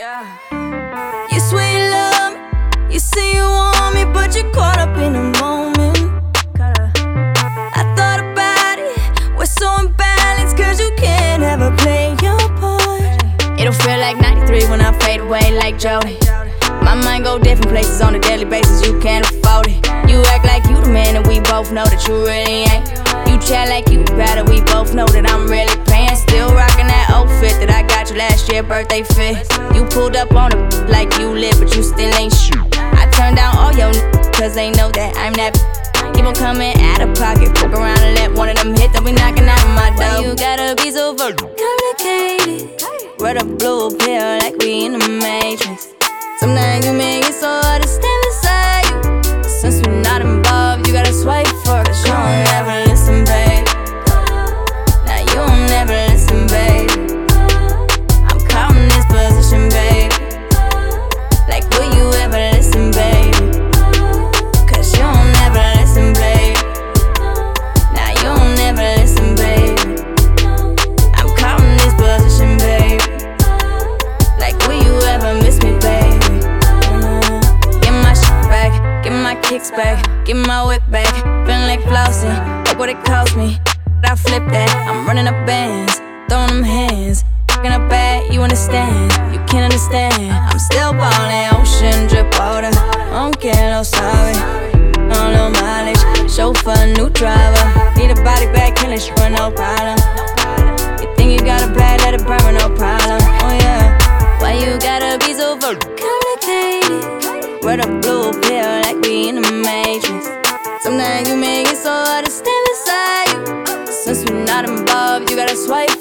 Yeah. You sweet love, you say you want me, but you caught up in a moment. I thought about it, we're so imbalanced, cause you can't ever play your part. It'll feel like 93 when I fade away like Jody. My mind go different places on a daily basis, you can't afford it. You act like you the man, and we both know that you really ain't. Got you last year, birthday fit. You pulled up on it like you lit, but you still ain't shit. I turned down all your n- cause they know that I'm that. Keep on coming out of pocket, fuck around and let one of them hit, then we knocking out my door. You gotta be so complicated. Wear the blue pill like we in the matrix. Sometimes you make kicks back, get my whip back. Feeling like flossing, look what it cost me. But I flip that, I'm running up bands, throwing them hands. Fucking up bad, you understand, you can't understand. I'm still ballin', ocean drip water. Don't care, no sorry. No, no mileage, chauffeur, new driver. Need a body bag, killing shit for no problem. You think you got a bad, let it burn Wear the blue pill like we in the matrix. Sometimes you make it so hard to stand beside you. Since we're not involved, you gotta swipe